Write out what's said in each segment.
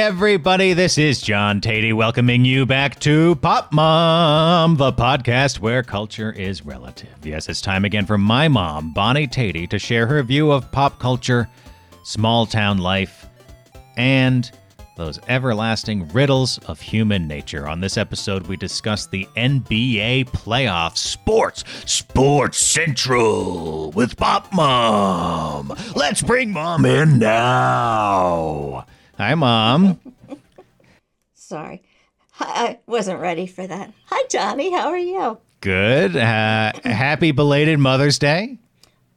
everybody. This is John Teti welcoming you back to Pop Mom, the podcast where culture is relative. Yes, it's time again for my mom, Bonnie Teti, to share her view of pop culture, small town life, and those everlasting riddles of human nature. On this episode, we discuss the NBA playoffs, sports, Sports Central with Pop Mom. Let's bring Mom in now. Hi, Mom. Sorry. I wasn't ready for that. Hi, Johnny. How are you? Good. Uh, happy belated Mother's Day.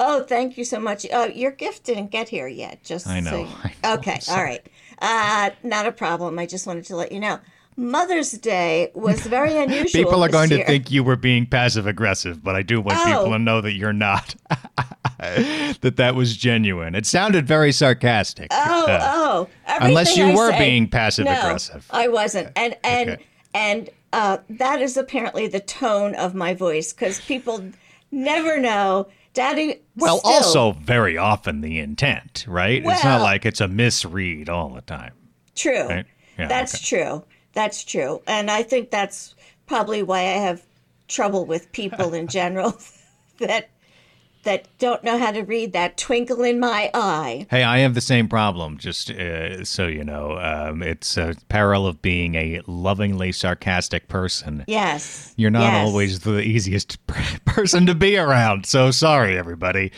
Oh, thank you so much. Uh, your gift didn't get here yet. Just I know, so you- I know, Okay. All right. Uh, not a problem. I just wanted to let you know. Mother's Day was very unusual. People are going to think you were being passive aggressive, but I do want people Oh. to know that you're not. that that was genuine. It sounded very sarcastic. Oh, Uh, oh. unless you I were say- being passive no, aggressive. I wasn't. And and Okay. and uh, that is apparently the tone of my voice because people never know. Daddy. Well, still- also very often the intent, right? it's not like it's a misread all the time. True. Right? Yeah, that's okay. true. That's true. And I think that's probably why I have trouble with people in general that that don't know how to read that twinkle in my eye. Hey, I have the same problem. Just uh, so you know, um, it's a peril of being a lovingly sarcastic person. Yes. You're not yes. always the easiest person to be around. So sorry, everybody.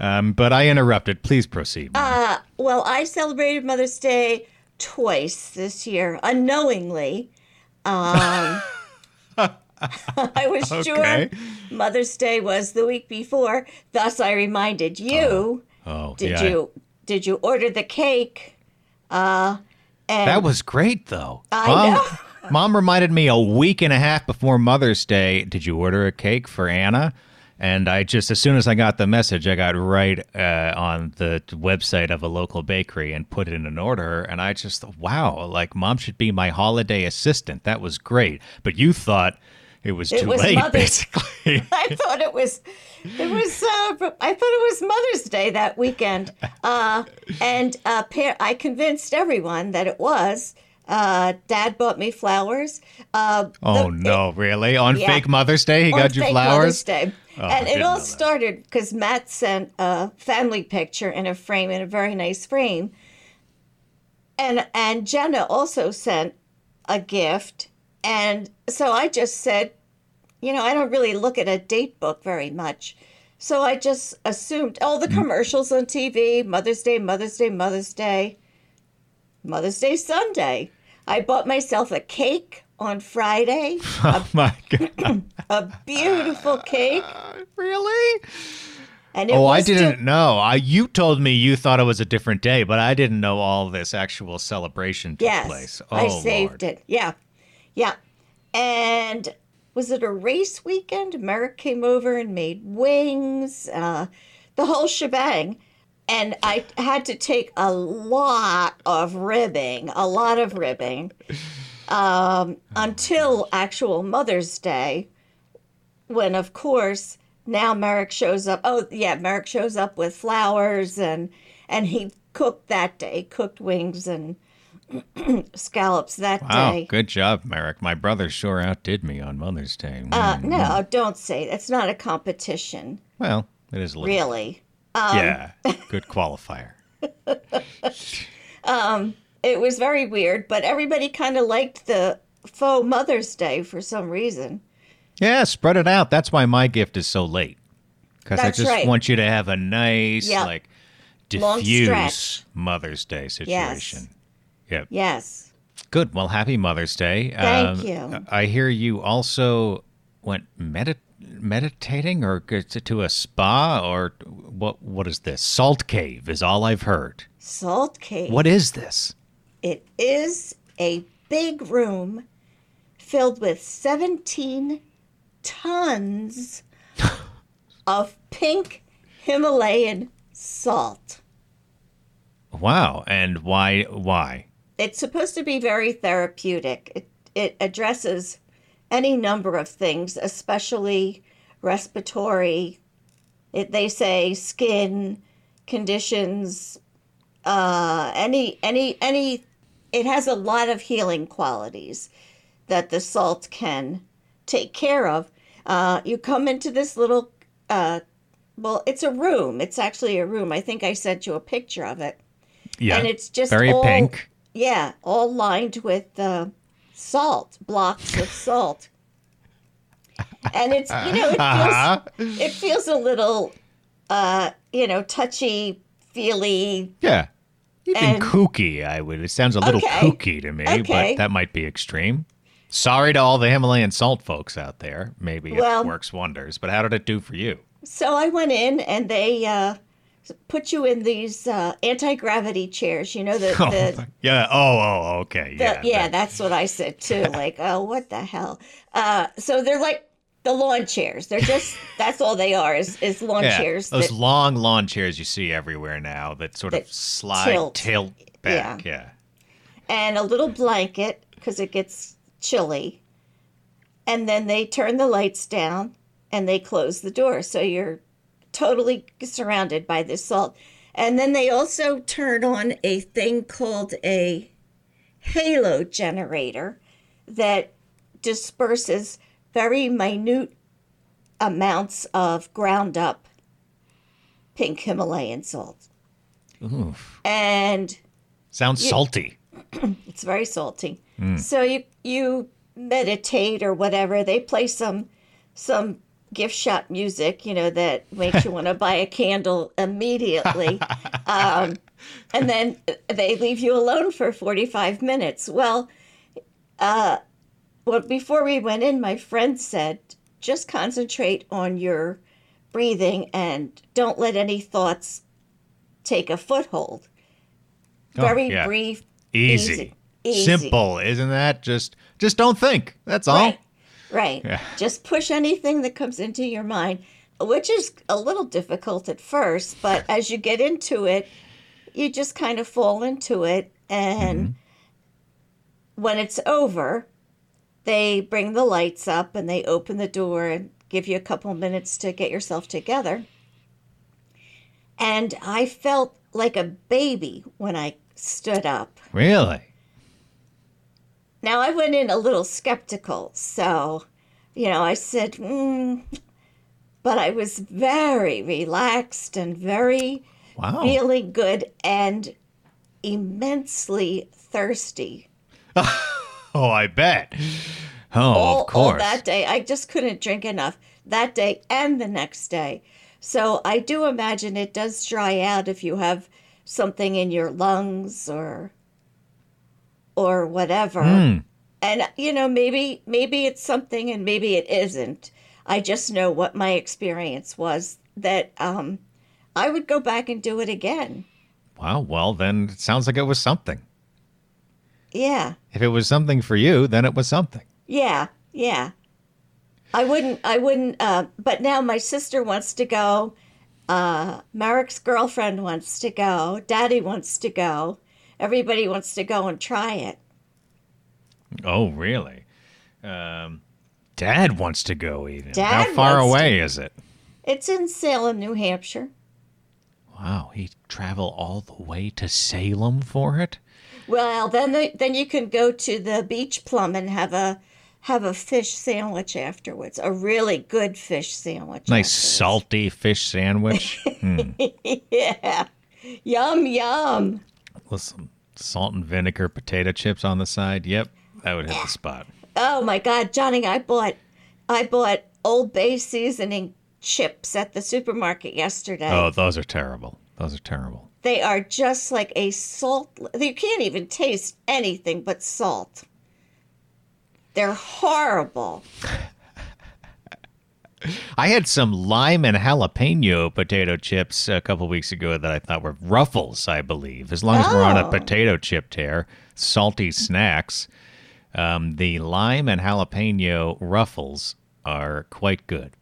Um, but I interrupted. Please proceed. Uh, well, I celebrated Mother's Day twice this year, unknowingly. Um, I was Okay. sure Mother's Day was the week before. Thus, I reminded you. oh, Did yeah. you did you order the cake? Uh, and That was great, though. I Mom, know. Mom reminded me a week and a half before Mother's Day. Did you order a cake for Anna? And I just, as soon as I got the message, I got right uh, on the website of a local bakery and put in an order. And I just, wow, like mom should be my holiday assistant. That was great. But you thought it was It too was late, Mother's- basically. I thought it was, it was. Uh, I thought it was Mother's Day that weekend, uh, and uh, par- I convinced everyone that it was. Uh, Dad bought me flowers. Uh, oh, the- no, really? On Yeah. fake Mother's Day, he on got you fake flowers? Mother's Day. Oh, and it all started because Matt sent a family picture in a frame, in a very nice frame. And and Jenna also sent a gift. And so I just said, you know, I don't really look at a date book very much. So I just assumed all the commercials on TV, Mother's Day, Mother's Day, Mother's Day, Mother's Day Sunday. I bought myself a cake on Friday, Oh, my God. a beautiful cake. really? And it Oh, I didn't know. I you told me you thought it was a different day, but I didn't know all this actual celebration took yes, place. Oh, I saved Lord. it. Yeah, yeah. And was it a race weekend? Merrick came over and made wings, uh, the whole shebang. And I had to take a lot of ribbing, a lot of ribbing, um, until actual Mother's Day, when, of course, now Merrick shows up. Oh, yeah, Merrick shows up with flowers, and and he cooked that day, cooked wings and scallops that Wow, day. good job, Merrick. My brother sure outdid me on Mother's Day. Uh, Mm. no, don't say that's not a competition, Well, it is a little. really. Um, yeah, good qualifier. um, It was very weird, but everybody kind of liked the faux Mother's Day for some reason. Yeah, spread it out. That's why my gift is so late. Because I just right. want you to have a nice, Yeah. like, diffuse. Mother's Day situation. Yep. Yes. Good. Well, happy Mother's Day. Thank Um, you. I hear you also went medit- meditating or to a spa or what? What is this? Salt cave is all I've heard. Salt cave. What is this? It is a big room filled with 17 tons of pink Himalayan salt. Wow. And why? Why? It's supposed to be very therapeutic. It, it addresses any number of things, especially respiratory. It, they say skin conditions, uh, any any any it has a lot of healing qualities that the salt can take care of. Uh, you come into this little, uh, well, it's a room. It's actually a room. I think I sent you a picture of it. Yeah. And it's just very all- pink. Yeah, all lined with uh, salt, blocks of salt. And it's, you know, it feels, Uh-huh. it feels a little, uh, you know, touchy feely. Yeah. Even And- kooky, I would. It sounds a little Okay. kooky to me, Okay. but that might be extreme. Sorry to all the Himalayan salt folks out there. Maybe Well- it works wonders, but how did it do for you? So I went in and they uh, put you in these uh, anti gravity chairs. You know, the, Oh, the, yeah. Oh, oh, okay. the yeah. yeah, that- that's what I said too. Like, oh, what the hell? Uh, so they're like the lawn chairs. They're just that's all they are is, is lawn yeah, chairs. Those that- long lawn chairs you see everywhere now that sort of slide, tilt. tilt, back. Yeah. and a little blanket because it gets chilly. And then they turn the lights down and they close the door. So you're totally surrounded by this salt. And then they also turn on a thing called a halo generator that disperses very minute amounts of ground up pink Himalayan salt. And Sounds salty. it's very salty. So you you meditate or whatever. They play some some gift shop music, you know, that makes you want to buy a candle immediately. um, and then they leave you alone for 45 minutes. Well, uh, well, before we went in, my friend said, just concentrate on your breathing and don't let any thoughts take a foothold. Oh, Very yeah. brief, Easy. easy. Easy. Simple, isn't that? Just just don't think. That's all. Right. Right. Yeah. Just push anything that comes into your mind, which is a little difficult at first, but as you get into it, you just kind of fall into it. And Mm-hmm. when it's over, they bring the lights up and they open the door and give you a couple minutes to get yourself together. And I felt like a baby when I stood up. Really? Now, I went in a little skeptical, so, you know, I said, mm, but I was very relaxed and very Wow. feeling good and immensely thirsty. Oh, I bet. Oh, all, of course. that day. I just couldn't drink enough that day and the next day. So I do imagine it does dry out if you have something in your lungs or or whatever. Hmm. And you know, maybe maybe it's something and maybe it isn't. I just know what my experience was that um I would go back and do it again. Wow. Well, then it sounds like it was something. Yeah. If it was something for you, then it was something. Yeah, yeah. I wouldn't. I wouldn't. Uh, but now my sister wants to go. Uh, Marek's girlfriend wants to go. Daddy wants to go. Everybody wants to go and try it. Oh, really? Um, Dad wants to go even. Dad How far wants to- away is it? It's in Salem, New Hampshire. Wow, he'd travel all the way to Salem for it? Well, then the, then you can go to the beach plum and have a have a fish sandwich afterwards. A really good fish sandwich. Nice afterwards. salty fish sandwich hmm. yeah. Yum yum. with some salt and vinegar potato chips on the side. Yep, that would hit the spot. Oh my God, Johnny! I bought, I bought Old Bay seasoning chips at the supermarket yesterday. Oh, those are terrible. Those are terrible. They are just like a salt. You can't even taste anything but salt. They're horrible. I had some lime and jalapeno potato chips a couple weeks ago that I thought were ruffles, I believe. As long as we're on a Oh. potato chip tear, salty snacks, um, the lime and jalapeno ruffles are quite good.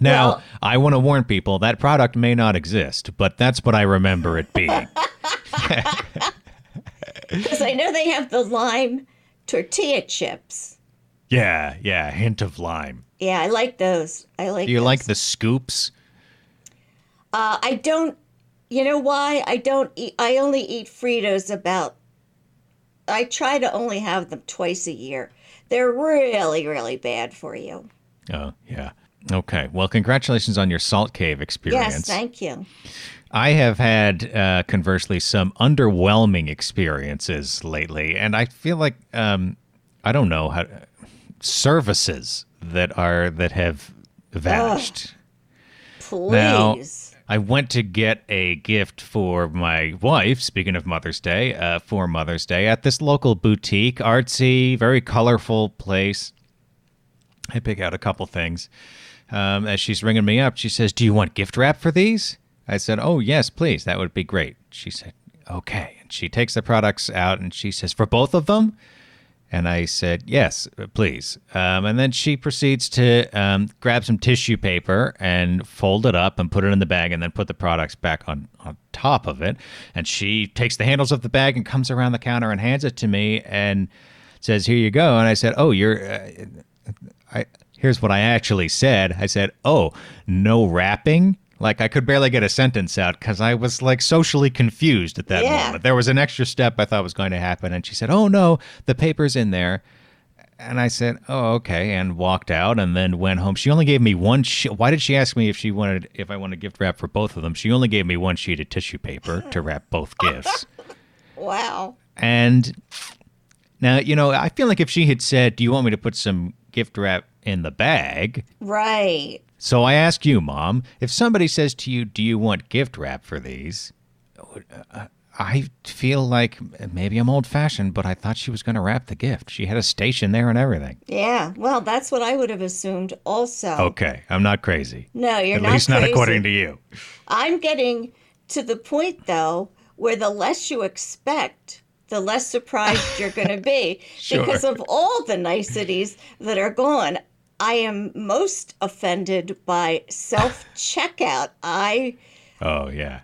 Now, Well- I want to warn people that product may not exist, but that's what I remember it being. Because I know they have the lime tortilla chips. yeah, yeah, hint of lime. Yeah, I like those. I like. Do you those. like the scoops? Uh, I don't. You know why I don't eat? I only eat Fritos about I try to only have them twice a year. They're really, really bad for you. Oh, yeah. Okay. Well, congratulations on your salt cave experience. Yes, thank you. I have had, uh, conversely, some underwhelming experiences lately, and I feel like um, I don't know how services that are that have vanished. Please. Now, I went to get a gift for my wife, speaking of Mother's Day, uh, for Mother's Day at this local boutique, artsy, very colorful place. I pick out a couple things. Um, as she's ringing me up, she says, Do you want gift wrap for these? I said, Oh, yes, please. That would be great. She said, Okay. And she takes the products out and she says, For both of them? And I said, Yes, please. Um, and then she proceeds to um, grab some tissue paper and fold it up and put it in the bag and then put the products back on, on top of it. And she takes the handles of the bag and comes around the counter and hands it to me and says, Here you go. And I said, Oh, you're. Uh, I, here's what I actually said. I said, "Oh, no wrapping." Like I could barely get a sentence out because I was like socially confused at that Yeah. moment. There was an extra step I thought was going to happen, and she said, "Oh no, the paper's in there." And I said, "Oh, okay," and walked out, and then went home. She only gave me one. Sh- Why did she ask me if she wanted if I wanted gift wrap for both of them? She only gave me one sheet of tissue paper to wrap both gifts. Wow. And now, you know, I feel like if she had said, "Do you want me to put some gift wrap in the bag?" Right. So I ask you, Mom, if somebody says to you, "Do you want gift wrap for these?" uh, I feel like maybe I'm old-fashioned, but I thought she was going to wrap the gift. She had a station there and everything. Yeah. Well, that's what I would have assumed also. Okay, I'm not crazy. No, you're At not At least not according to you. I'm getting to the point though where the less you expect, the less surprised you're going to be Sure. because of all the niceties that are gone. I am most offended by self checkout. I Oh yeah.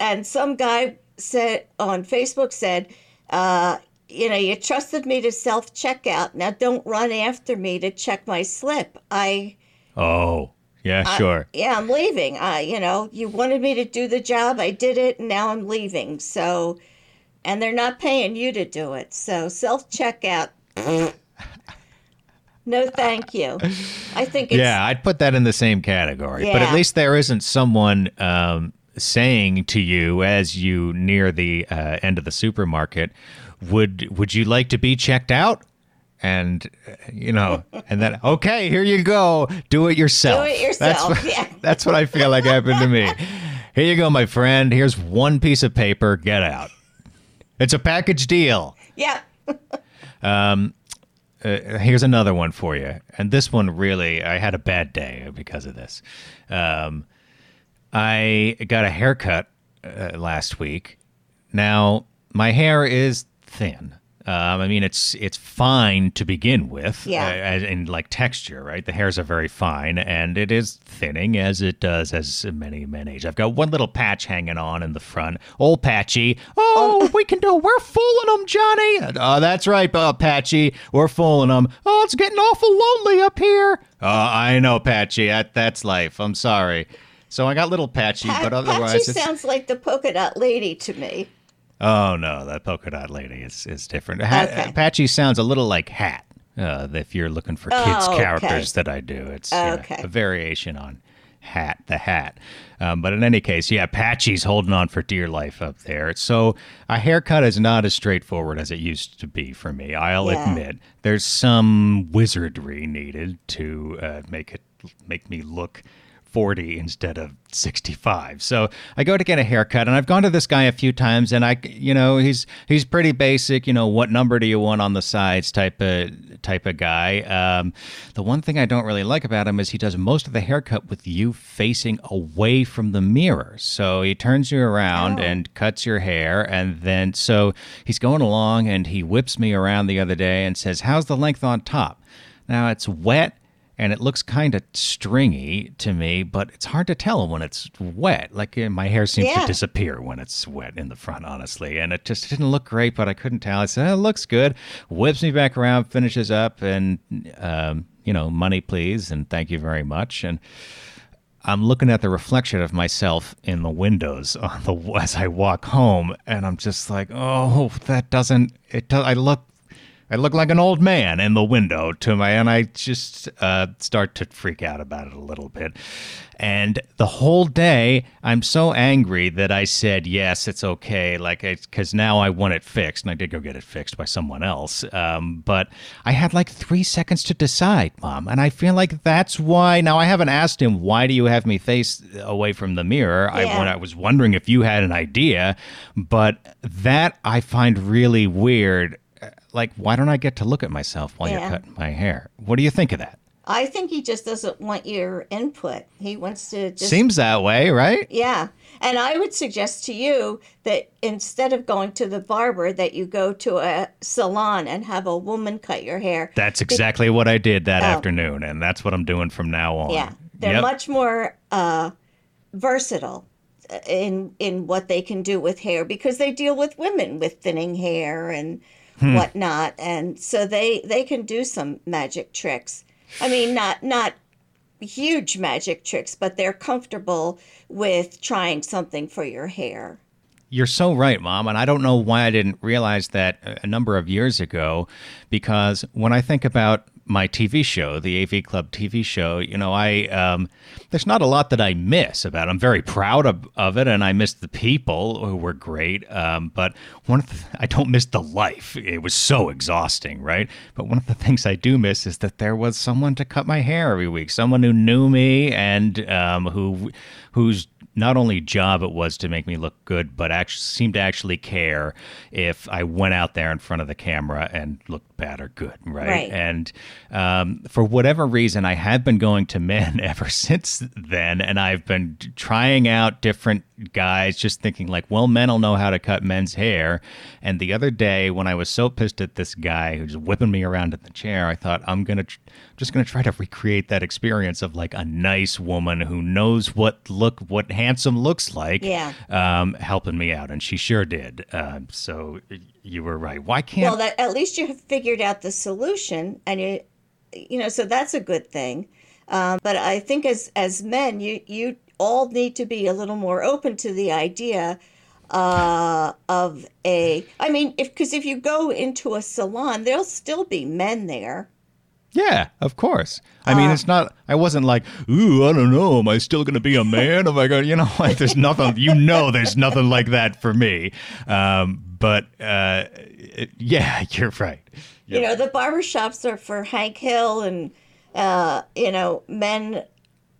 and some guy said on Facebook said, uh, you know, you trusted me to self checkout. Now don't run after me to check my slip. I Oh yeah, sure. yeah, I'm leaving. Uh, you know, you wanted me to do the job. I did it, and now I'm leaving. So, and they're not paying you to do it. So, self checkout. No, thank you. I think it's yeah, I'd put that in the same category. Yeah. But at least there isn't someone um, saying to you as you near the uh, end of the supermarket, "Would would you like to be checked out?" And uh, you know, and then okay, here you go, do it yourself. Do it That's yourself, what, yeah. that's what I feel like happened to me. Here you go, my friend. Here's one piece of paper. Get out. It's a package deal. yeah. Uh, here's another one for you. And this one really, I had a bad day because of this. Um, I got a haircut uh, last week. Now, my hair is thin. Um, I mean, it's it's fine to begin with, Yeah. uh, in like texture, right? The hairs are very fine, and it is thinning as it does as many men age. I've got one little patch hanging on in the front, old patchy. Oh, we can do. We're fooling them, Johnny. Oh, that's right, uh, Patchy. We're fooling them. Oh, it's getting awful lonely up here. Oh, I know, Patchy. That, that's life. I'm sorry. So I got little patchy, Pa- but otherwise, Patchy sounds like the polka dot lady to me. Oh no, that polka dot lady is is different. Ha- Okay. Patchy sounds a little like Hat. Uh, if you're looking for kids Oh, okay. characters that I do, it's yeah, Okay. a variation on Hat the Hat. Um, but in any case, yeah, Patchy's holding on for dear life up there. So a haircut is not as straightforward as it used to be for me. I'll Yeah. admit there's some wizardry needed to uh, make it make me look 40 instead of 65. So I go to get a haircut and I've gone to this guy a few times and I you know, he's he's pretty basic, you know, what number do you want on the sides type of type of guy. Um, the one thing I don't really like about him is he does most of the haircut with you facing away from the mirror. So he turns you around Oh. and cuts your hair and then so he's going along and he whips me around the other day and says, "How's the length on top?" Now it's wet and it looks kind of stringy to me, but it's hard to tell when it's wet. Like uh, my hair seems to disappear when it's wet in the front, honestly, and it just didn't look great. But I couldn't tell. I said, "Oh, "It looks good." Whips me back around, finishes up, and um, you know, money please, and thank you very much. And I'm looking at the reflection of myself in the windows on the as I walk home, and I'm just like, oh, that doesn't. It does. I look I look like an old man in the window to my, and I just uh, start to freak out about it a little bit. And the whole day, I'm so angry that I said, yes, it's okay. Like, because now I want it fixed. And I did go get it fixed by someone else. Um, but I had like three seconds to decide, Mom. And I feel like that's why. Now, I haven't asked him, why do you have me face away from the mirror? Yeah. I, I was wondering if you had an idea. But that I find really weird like, why don't I get to look at myself while yeah. you're cutting my hair? What do you think of that? I think he just doesn't want your input. He wants to just. Seems that way, right? Yeah. And I would suggest to you that instead of going to the barber, that you go to a salon and have a woman cut your hair. That's exactly Be- what I did that oh. afternoon, and that's what I'm doing from now on. Yeah, they're yep. much more uh, versatile in in what they can do with hair because they deal with women with thinning hair and hmm. whatnot, and so they they can do some magic tricks. I mean, not not huge magic tricks, but they're comfortable with trying something for your hair. You're so right, Mom. And I don't know why I didn't realize that a number of years ago, because when I think about my TV show, the AV Club TV show, you know, I um, there's not a lot that I miss about. It. I'm very proud of, of it, and I miss the people who were great. Um, but one of the, I don't miss the life. It was so exhausting, right? But one of the things I do miss is that there was someone to cut my hair every week, someone who knew me and um, who whose not only job it was to make me look good, but actually seemed to actually care if I went out there in front of the camera and looked bad or good, right? right. And um, for whatever reason, I have been going to men ever since then, and I've been trying out different guys, just thinking like, well, men will know how to cut men's hair. And the other day, when I was so pissed at this guy who's whipping me around in the chair, I thought I'm gonna tr- just gonna try to recreate that experience of like a nice woman who knows what look what handsome looks like, yeah, um, helping me out, and she sure did. Uh, so you were right. Why can't? Well, that, at least you have figured out the solution, and you, you know, so that's a good thing. Um, but I think as as men, you you all need to be a little more open to the idea uh, of a. I mean, if because if you go into a salon, there'll still be men there. Yeah, of course. I mean, uh, it's not. I wasn't like, ooh, I don't know. Am I still going to be a man? Am I going? You know, like there's nothing. You know, there's nothing like that for me. Um, but uh, it, yeah, you're right. You're you know, the barbershops are for Hank Hill and uh, you know men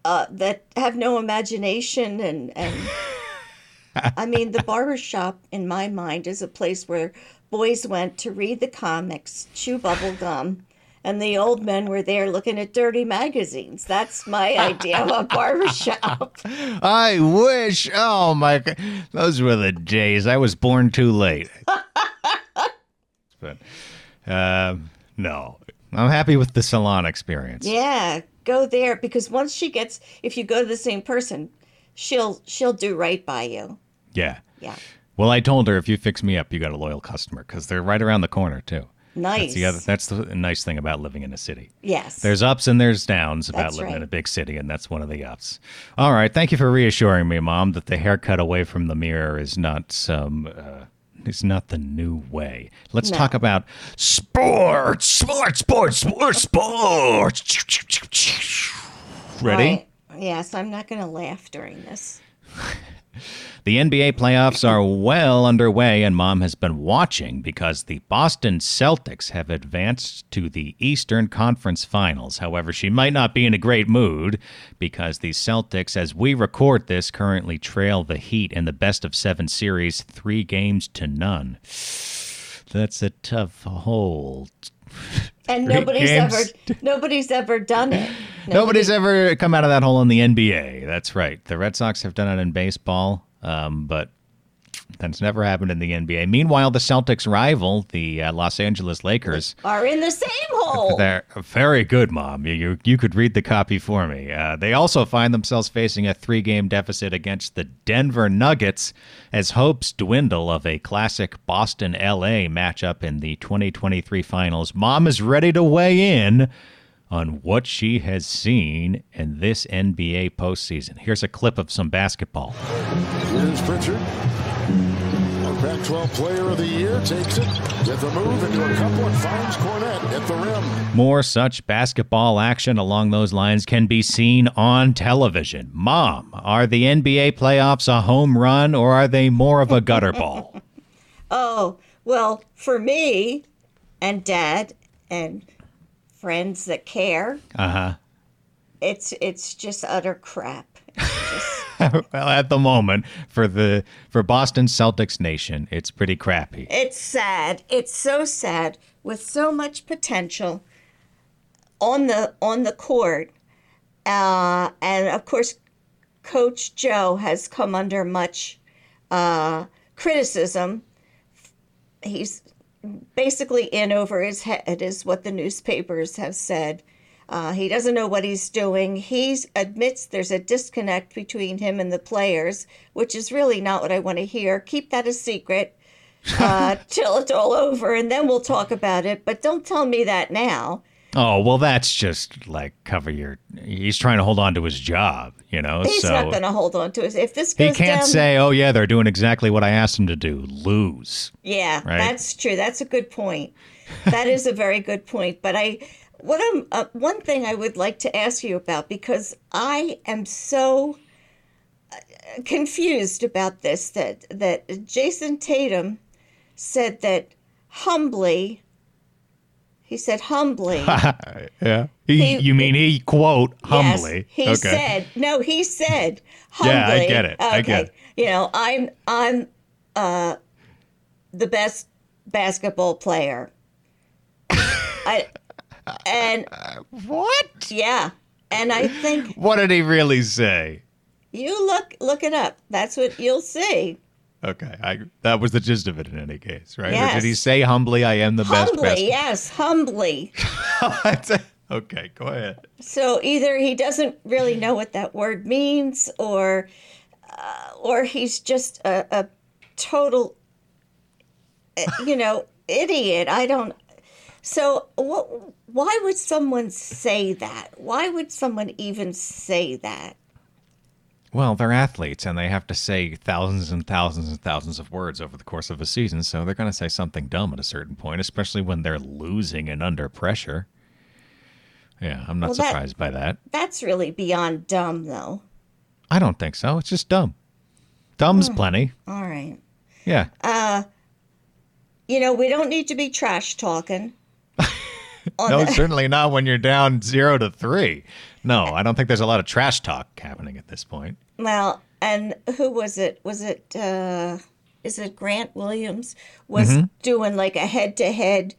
uh, that have no imagination and and I mean the barber shop in my mind is a place where boys went to read the comics, chew bubble gum, and the old men were there looking at dirty magazines. That's my idea of a barber shop. I wish. Oh my god, those were the days. I was born too late. but uh, no, I'm happy with the salon experience. Yeah, go there because once she gets if you go to the same person she'll she'll do right by you. Yeah. Yeah. Well i told her if you fix me up you got a loyal customer because they're right around the corner too. Nice that's the, other, that's the nice thing about living in a city. Yes. There's ups and there's downs about that's living right. in a big city and that's one of the ups. All right thank you for reassuring me mom that the haircut away from the mirror is not some uh, it's not the new way. Let's no. talk about sports, sports, sports, sports, sports. Ready? Right. Yes, I'm not going to laugh during this. The NBA playoffs are well underway, and Mom has been watching because the Boston Celtics have advanced to the Eastern Conference Finals. However, she might not be in a great mood because the Celtics, as we record this, currently trail the Heat in the best of seven series, three games to none. That's a tough hold and nobody's ever nobody's ever done it. Nobody. Nobody's ever come out of that hole in the NBA. That's right. The Red Sox have done it in baseball, um, but that's never happened in the NBA. Meanwhile, the Celtics' rival, the uh, Los Angeles Lakers, are in the same hole. They're very good, Mom. You you, you could read the copy for me. Uh, they also find themselves facing a three-game deficit against the Denver Nuggets as hopes dwindle of a classic Boston-LA matchup in the 2023 Finals. Mom is ready to weigh in. on what she has seen in this NBA postseason. Here's a clip of some basketball. Here's Pritchard. Our Pac 12 player of the year takes it, gets the move into a couple and finds Kornet at the rim. More such basketball action along those lines can be seen on television. Mom, are the NBA playoffs a home run or are they more of a gutter ball? Oh, well, for me and dad and friends that care, Uh huh. it's it's just utter crap. well, at the moment, for the for Boston Celtics Nation, it's pretty crappy. It's sad. It's so sad with so much potential on the on the court, uh, and of course, Coach Joe has come under much uh, criticism. He's basically in over his head, is what the newspapers have said. Uh, he doesn't know what he's doing. He admits there's a disconnect between him and the players, which is really not what I want to hear. Keep that a secret uh, till it's all over, and then we'll talk about it. But don't tell me that now. Oh well, that's just like cover your. He's trying to hold on to his job, you know. He's so not going to hold on to it. If this he can't down, say, "Oh yeah, they're doing exactly what I asked them to do." Lose. yeah, right? that's true. That's a good point. That is a very good point. But I, what I'm uh, one thing I would like to ask you about because I am so uh, confused about this that that Jayson Tatum said that humbly. He said humbly. yeah. He, He- you mean he quote Yes, humbly? he okay. said no. He said humbly. Yeah, I get it. I get it. You know, I'm I'm uh, the best basketball player. I and what? yeah, and I think What did he really say? you look look it up. That's what you'll see. Okay, I, that was the gist of it in any case, right? Or did he say humbly, "I am the best"? Humbly, yes, humbly. okay, go ahead. So either he doesn't really know what that word means, or uh, or he's just a, a total, uh, you know, idiot. I don't. So what? Why would someone say that? Why would someone even say that? Well, they're athletes and they have to say thousands and thousands and thousands of words over the course of a season, so they're going to say something dumb at a certain point, especially when they're losing and under pressure. Yeah, I'm not Well, that- surprised by that. That's really beyond dumb, though. I don't think so. It's just dumb. Dumb's Hmm. plenty. All right. Yeah. Uh, You know, we don't need to be trash talking. On no, certainly not when you're down zero to three. No, I don't think there's a lot of trash talk happening at this point. Well, and who was it? Was it uh is it Grant Williams was Mm-hmm. doing like a head to head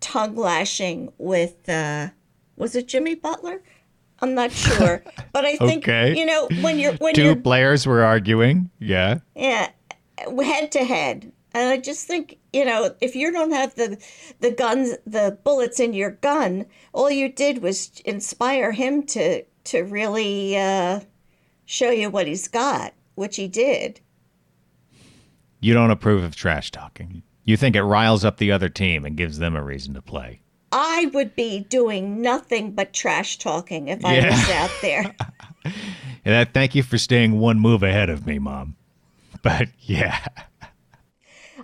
tongue lashing with uh was it Jimmy Butler? I'm not sure. But I think Okay. you know when you're when 2 you're players were arguing. Yeah. yeah head to head. And I just think, you know, if you don't have the the guns the bullets in your gun, all you did was inspire him to to really uh show you what he's got, which he did. You don't approve of trash talking. You think it riles up the other team and gives them a reason to play. I would be doing nothing but trash talking if I Yeah. was out there. And thank you for staying one move ahead of me, Mom. But yeah.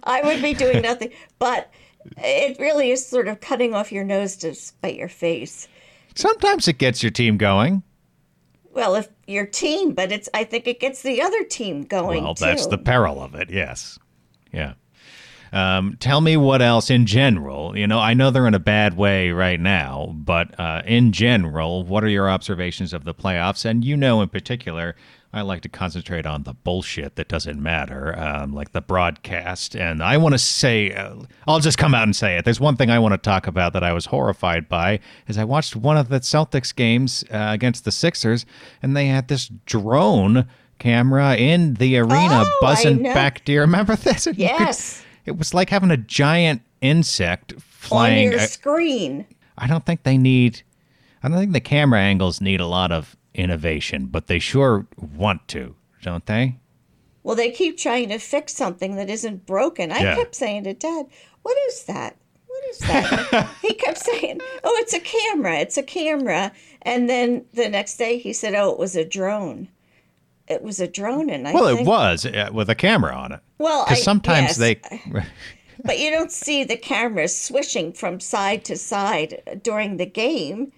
I would be doing nothing. But it really is sort of cutting off your nose to spite your face. Sometimes it gets your team going. Well, if your team, but it's I think it gets the other team going Well, too. that's the peril of it, yes. Yeah. Um, tell me what else in general. You know, I know they're in a bad way right now, but uh, in general, what are your observations of the playoffs? And you know, in particular, I like to concentrate on the bullshit that doesn't matter, um, like the broadcast. And I want to say, uh, I'll just come out and say it. There's one thing I want to talk about that I was horrified by, is I watched one of the Celtics games uh, against the Sixers, and they had this drone camera in the arena Oh, buzzing back. Do you remember this? And you could- Yes. It was like having a giant insect flying on your I- screen. I don't think they need. I don't think the camera angles need a lot of innovation, but they sure want to, don't they? Well, they keep trying to fix something that isn't broken. I Yeah. kept saying to Dad, "What is that? What is that? he kept saying, "Oh, it's a camera. It's a camera." And then the next day he said, "Oh, it was a drone." It was a drone, and I Well, think, it was uh, with a camera on it. Well, I- because sometimes yes. they. but you don't see the cameras swishing from side to side during the game.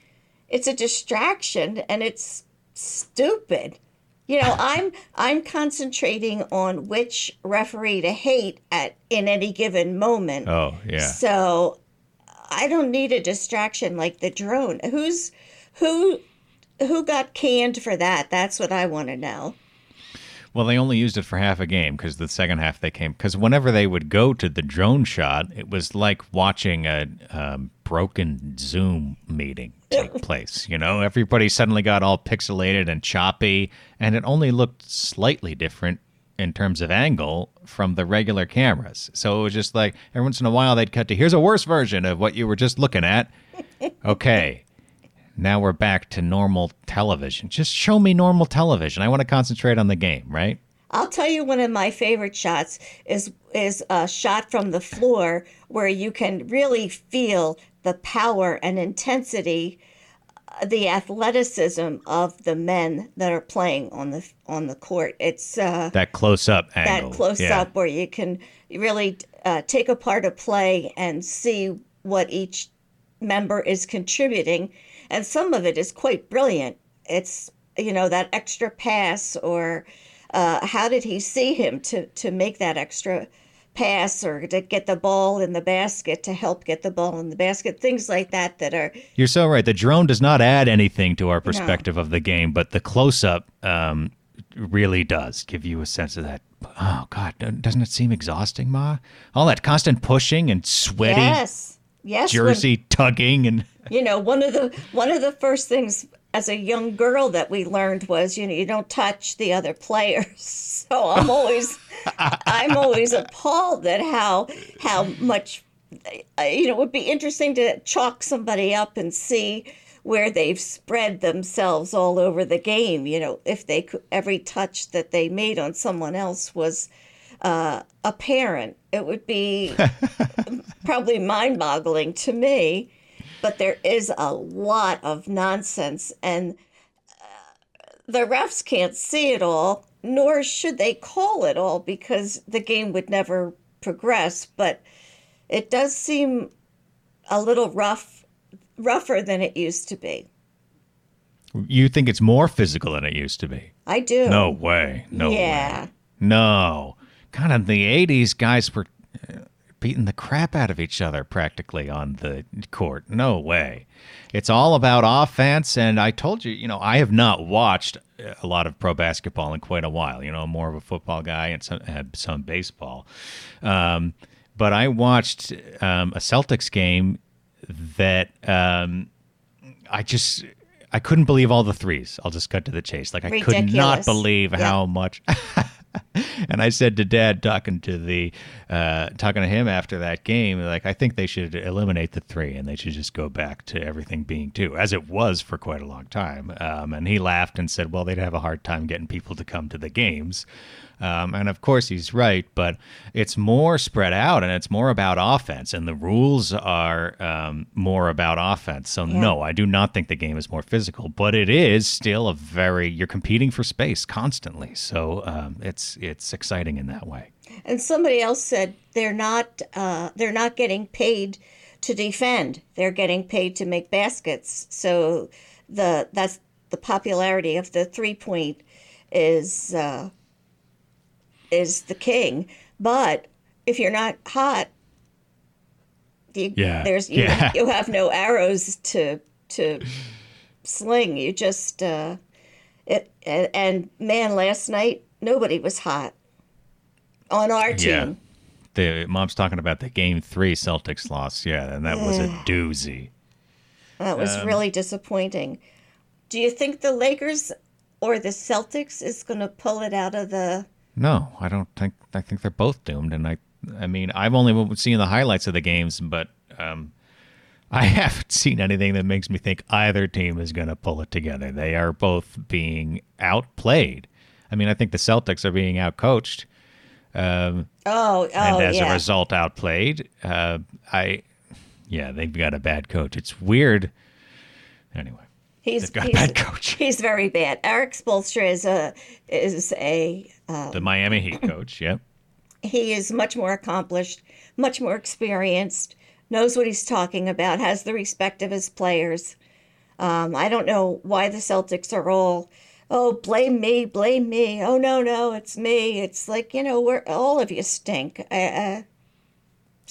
It's a distraction, and it's stupid. You know, I'm I'm concentrating on which referee to hate at in any given moment. Oh yeah. So I don't need a distraction like the drone. Who's who who got canned for that? That's what I want to know. Well, they only used it for half a game because the second half they came because whenever they would go to the drone shot, it was like watching a um, broken Zoom meeting take place. You know, everybody suddenly got all pixelated and choppy, and it only looked slightly different in terms of angle from the regular cameras. So it was just like every once in a while they'd cut to here's a worse version of what you were just looking at. Okay. Now we're back to normal television. Just show me normal television. I want to concentrate on the game, right? I'll tell you one of my favorite shots is is a shot from the floor where you can really feel the power and intensity, uh, the athleticism of the men that are playing on the on the court. It's uh, That close up angle. that close yeah. up where you can really uh, take apart a play and see what each member is contributing and some of it is quite brilliant it's you know that extra pass or uh, how did he see him to to make that extra pass or to get the ball in the basket to help get the ball in the basket things like that that are You're so right. The drone does not add anything to our perspective of the game, but the close up um, really does give you a sense of that. Oh, God, doesn't it seem exhausting, Ma? All that constant pushing and sweaty yes yes when- jersey tugging and. you know one of the one of the first things as a young girl that we learned was you know you don't touch the other players so i'm always i'm always appalled at how how much uh, you know it would be interesting to chalk somebody up and see where they've spread themselves all over the game you know if they could every touch that they made on someone else was uh, parent, it would be probably mind-boggling to me but there is a lot of nonsense and uh, the refs can't see it all nor should they call it all because the game would never progress but it does seem a little rough rougher than it used to be You think it's more physical than it used to be? i do No way. No yeah way. No. God, in the 80s, guys were uh, beating the crap out of each other practically on the court. No way. It's all about offense. And I told you, you know, I have not watched a lot of pro basketball in quite a while. You know, I'm more of a football guy and some, some baseball. Um, but I watched um, a Celtics game that um, I just. I couldn't believe all the threes. I'll just cut to the chase. Like I could not believe Yeah. how much and I said to Dad, talking to the, uh, talking to him after that game, like I think they should eliminate the three and they should just go back to everything being two, as it was for quite a long time. Um, and he laughed and said, "Well, they'd have a hard time getting people to come to the games." Um, and of course, he's right, but it's more spread out and it's more about offense, and the rules are um, more about offense. So, no, I do not think the game is more physical, but it is still a very, you're competing for space constantly. So, um, it's, it's exciting in that way. and somebody else said they're not uh, they're not getting paid to defend they're getting paid to make baskets so the that's the popularity of the three point is uh, is the king but if you're not hot you, Yeah, there's you, yeah. you have no arrows to to sling you just uh, it and, and man last night nobody was hot on our team Yeah. The mom's talking about the game three Celtics loss. Yeah. And that was a doozy. That was Um, really disappointing. Do you think the Lakers or the Celtics is going to pull it out of the? No, I don't think. I think they're both doomed. And I, I mean, I've only seen the highlights of the games, but um, I haven't seen anything that makes me think either team is going to pull it together. They are both being outplayed. I mean, I think the Celtics are being outcoached, um, Oh, and oh, as yeah. a result, outplayed. Uh, I, Yeah, they've got a bad coach. It's weird. Anyway, He's they've got a bad coach. he's very bad. Erik Spoelstra is a is a The Miami Heat coach. Yep. he is much more accomplished, much more experienced, knows what he's talking about, has the respect of his players. Um, I don't know why the Celtics are all, oh, blame me, blame me. Oh, no, no, it's me. It's like, you know, we're all of you stink. Uh, uh,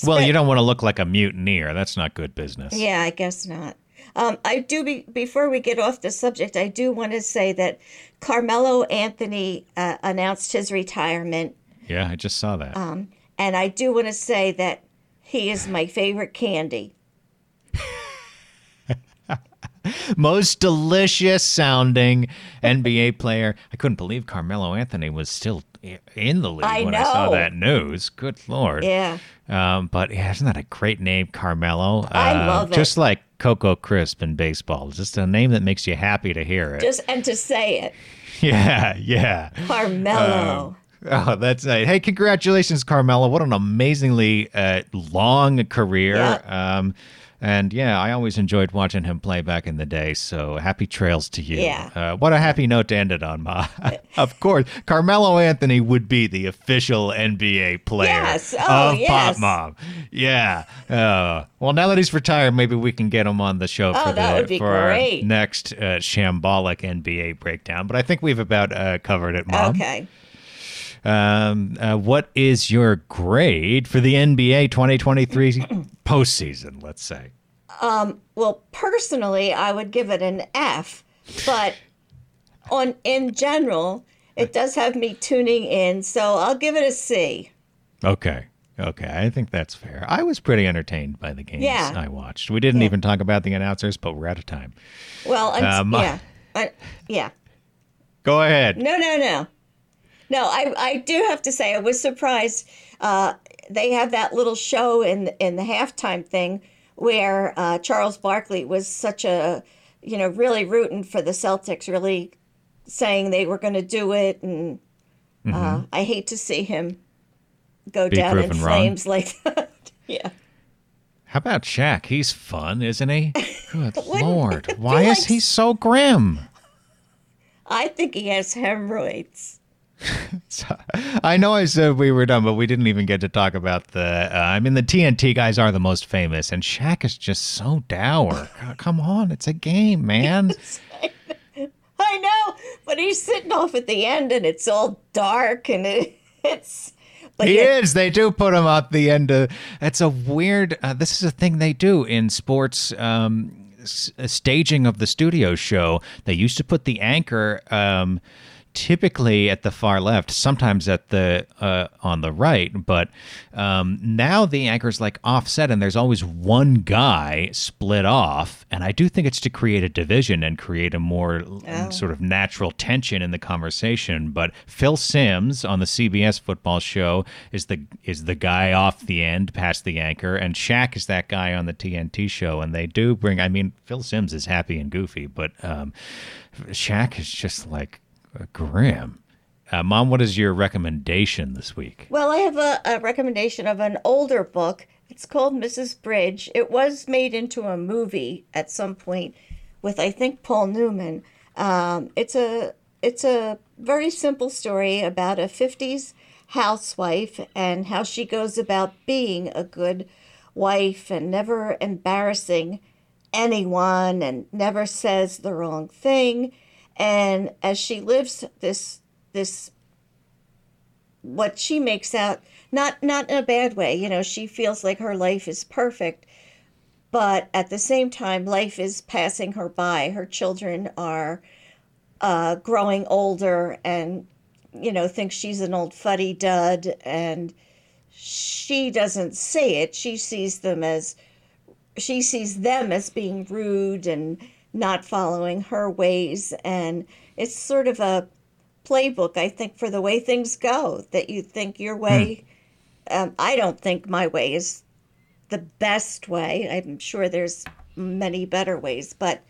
Well, you don't want to look like a mutineer. That's not good business. yeah, I guess not. Um, I do, be, before we get off the subject, I do want to say that Carmelo Anthony uh, announced his retirement. Yeah, I just saw that. Um, and I do want to say that he is my favorite candy. Most delicious sounding NBA player. I couldn't believe Carmelo Anthony was still in the league I when I saw that news. Good lord. Yeah. Um, but yeah, isn't that a great name, Carmelo? I Uh, love it. Just like Coco Crisp in baseball. It's just a name that makes you happy to hear it. Just and to say it, yeah, yeah. Carmelo. Oh, that's nice. Hey, congratulations, Carmelo. What an amazingly uh, long career. Yeah. Um, and yeah, I always enjoyed watching him play back in the day. So happy trails to you. Yeah. Uh, what a happy note to end it on, Ma. of course, Carmelo Anthony would be the official NBA player Yes. Oh, of yes. Pop Mom. Yeah. Uh, well, now that he's retired, maybe we can get him on the show Oh, for, the, for our next uh, shambolic NBA breakdown. But I think we've about uh, covered it, Mom. Okay. Um, uh, what is your grade for the NBA 2023 postseason? Let's say. Well, personally, I would give it an F, but on in general, it does have me tuning in, so I'll give it a C. Okay. Okay, I think that's fair. I was pretty entertained by the games Yeah. I watched. We didn't Yeah. even talk about the announcers, but we're out of time. Well, Uh, yeah, I, yeah. Go ahead. No, no, no. No, I, I do have to say I was surprised. Uh, they have that little show in in the halftime thing where uh, Charles Barkley was such a, you know, really rooting for the Celtics, really saying they were going to do it, and uh, I hate to see him go Be down in proven wrong. flames like that. yeah. How about Shaq? He's fun, isn't he? Good lord. Why is he so grim? I think he has hemorrhoids. I know I said we were done, but we didn't even get to talk about the. Uh, I mean, the TNT guys are the most famous, and Shaq is just so dour. God, Come on, it's a game, man. I know, but he's sitting off at the end, and it's all dark, and it, it's. But He is. They do put him up the end of. It's a weird. Uh, this is a thing they do in sports. Um, s- staging of the studio show. They used to put the anchor. Um, typically at the far left sometimes at the uh, on the right but um, now the anchor's like offset and there's always one guy split off and i do think it's to create a division and create a more Oh. sort of natural tension in the conversation but phil simms on the cbs football show is the is the guy off the end past the anchor and Shaq is that guy on the tnt show and they do bring i mean phil simms is happy and goofy but um, Shaq is just like grim. Uh, Mom, what is your recommendation this week? well, I have a, a recommendation of an older book. It's called Mrs. Bridge. It was made into a movie at some point with, I think, Paul Newman. Um, it's a it's a very simple story about a 50s housewife and how she goes about being a good wife and never embarrassing anyone and never says the wrong thing. And as she lives this this what she makes out not not in a bad way, you know, she feels like her life is perfect, but at the same time life is passing her by. Her children are uh, growing older and you know thinks she's an old fuddy dud and she doesn't say it she sees them as she sees them as being rude and not following her ways and it's sort of a playbook i think for the way things go that you think your way um, i don't think my way is the best way i'm sure there's many better ways but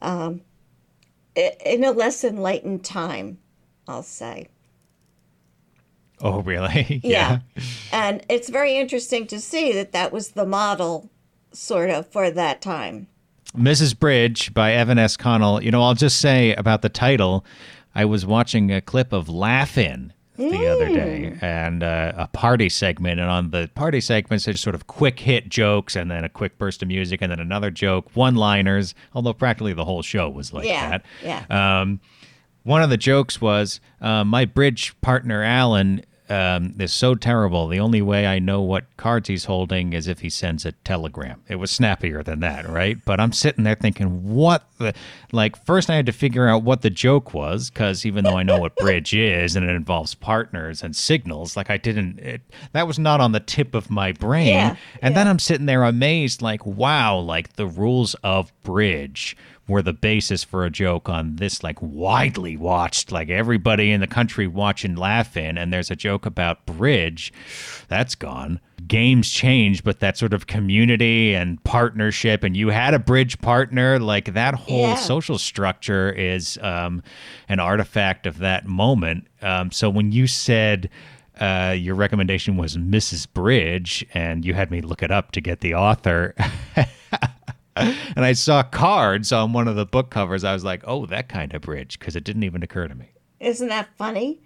um, in a less enlightened time i'll say Oh, really? yeah. And it's very interesting to see that that was the model sort of, for that time. Mrs. Bridge by Evan S. Connell. You know, I'll just say about the title. I was watching a clip of Laugh-In the other day and uh, a party segment. And on the party segments, there's sort of quick hit jokes and then a quick burst of music and then another joke, one liners, although practically the whole show was like Yeah, that. yeah. Um, one of the jokes was uh, my bridge partner Alan um, is so terrible. The only way I know what cards he's holding is if he sends a telegram. It was snappier than that, right? But I'm sitting there thinking, what the like? First, I had to figure out what the joke was because even though I know what bridge is and it involves partners and signals, like I didn't. It, that was not on the tip of my brain. Yeah, and then I'm sitting there amazed, like, wow, like the rules of bridge were the basis for a joke on this like widely watched like everybody in the country watching laughing and there's a joke about bridge that's gone games change but that sort of community and partnership and you had a bridge partner like that whole Yeah. social structure is um, an artifact of that moment um, so when you said uh, your recommendation was Mrs. Bridge, and you had me look it up to get the author. and I saw cards on one of the book covers. I was like, oh, that kind of bridge, because it didn't even occur to me. Isn't that funny?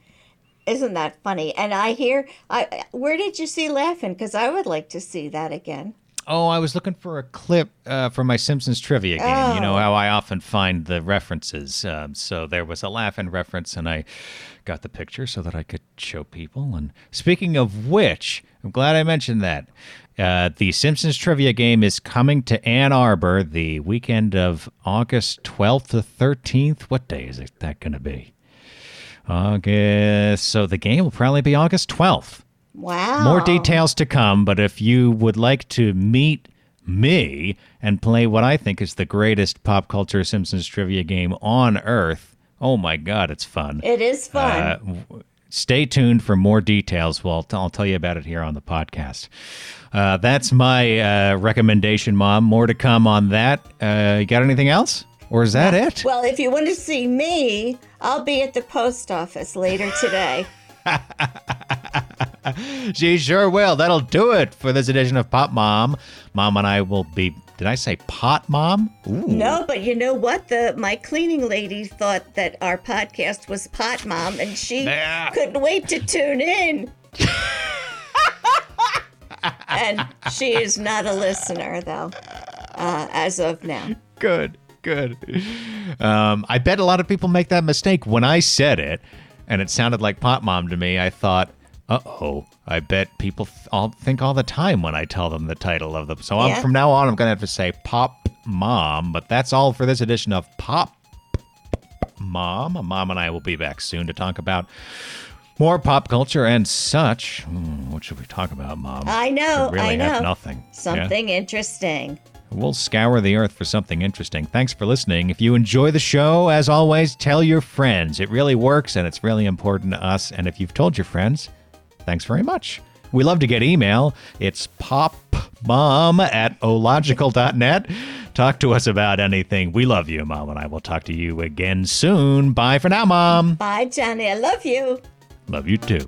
Isn't that funny? And I hear, I where did you see laughing? Because I would like to see that again. Oh, I was looking for a clip uh, for my Simpsons trivia game. You know Oh. how I often find the references. Um, so there was a Laugh-In reference, and I got the picture so that I could show people. And speaking of which, I'm glad I mentioned that. Uh, the Simpsons trivia game is coming to Ann Arbor the weekend of August 12th to 13th. What day is it, that going to be? August. So the game will probably be August 12th. Wow. More details to come, but if you would like to meet me and play what I think is the greatest pop culture Simpsons trivia game on earth, oh my God, it's fun. It is fun. Uh, stay tuned for more details. Well, I'll, I'll tell you about it here on the podcast. Uh, that's my uh, recommendation, Mom. More to come on that. Uh, you got anything else? Or is that it? well, if you want to see me, I'll be at the post office later today. She sure will. That'll do it for this edition of Pop Mom. Mom and I will be. Did I say Pot Mom? Ooh. No, but you know what? The my cleaning lady thought that our podcast was Pot Mom, and she Nah. couldn't wait to tune in. and she is not a listener, though, uh, as of now. Good, good. Um, I bet a lot of people make that mistake. When I said it, and it sounded like pot Mom to me, I thought, uh oh, I bet people th- all think all the time when I tell them the title of them. So I'm, from now on, I'm going to have to say Pop Mom. But that's all for this edition of Pop Mom. Mom and I will be back soon to talk about more pop culture and such. Hmm, what should we talk about, Mom? I know, We really I have know. nothing. Yeah? Something interesting. We'll scour the earth for something interesting. Thanks for listening. If you enjoy the show, as always, tell your friends. It really works and it's really important to us. And if you've told your friends, thanks very much. We love to get email. It's popmom at ological.net. Talk to us about anything. We love you, Mom, and I will talk to you again soon. Bye for now, Mom. Bye, Johnny. I love you. Love you too.